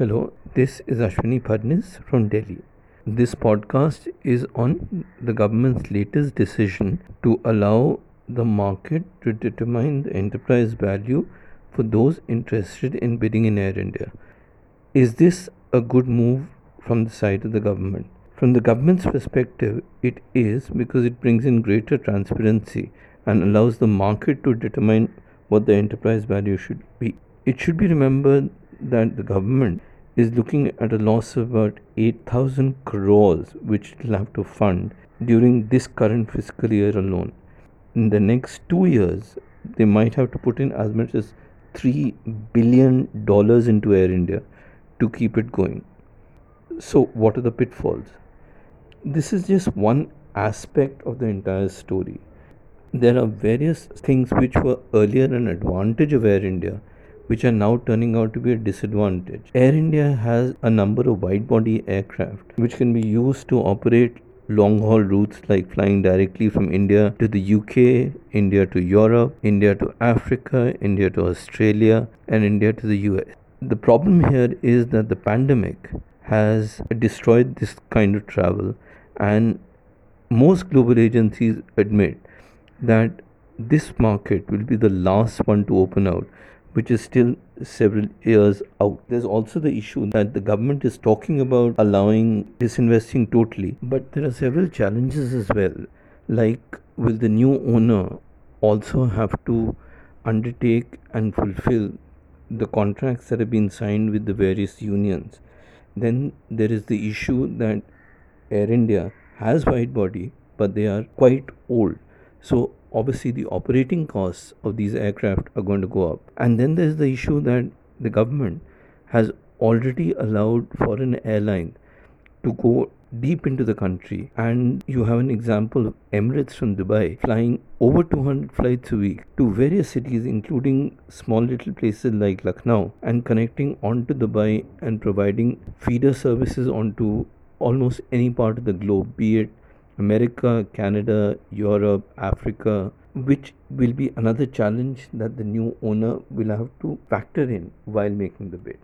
Hello, this is Ashwini Phadnis from Delhi. This podcast is on the government's latest decision to allow the market to determine the enterprise value for those interested in bidding in Air India. Is this a good move from the side of the government? From the government's perspective, it is because it brings in greater transparency and allows the market to determine what the enterprise value should be. It should be remembered that the government is looking at a loss of about 8,000 crores, which it will have to fund during this current fiscal year alone. In the next two years, they might have to put in as much as $3 billion into Air India to keep it going. So, what are the pitfalls? This is just one aspect of the entire story. There are various things which were earlier an advantage of Air India which are now turning out to be a disadvantage. Air India has a number of wide body aircraft which can be used to operate long haul routes like flying directly from India to the UK, India to Europe, India to Africa, India to Australia, and India to the US. The problem here is that the pandemic has destroyed this kind of travel, and most global agencies admit that this market will be the last one to open out which is still several years out. There's also the issue that the government is talking about allowing disinvesting totally, but there are several challenges as well. Like, will the new owner also have to undertake and fulfill the contracts that have been signed with the various unions? Then there is the issue that Air India has wide body, but they are quite old. So obviously the operating costs of these aircraft are going to go up. And then there's the issue that the government has already allowed foreign airline to go deep into the country and you have an example of Emirates from Dubai flying over 200 flights a week to various cities including small little places like Lucknow and connecting onto Dubai and providing feeder services onto almost any part of the globe be it America, Canada, Europe, Africa, which will be another challenge that the new owner will have to factor in while making the bid.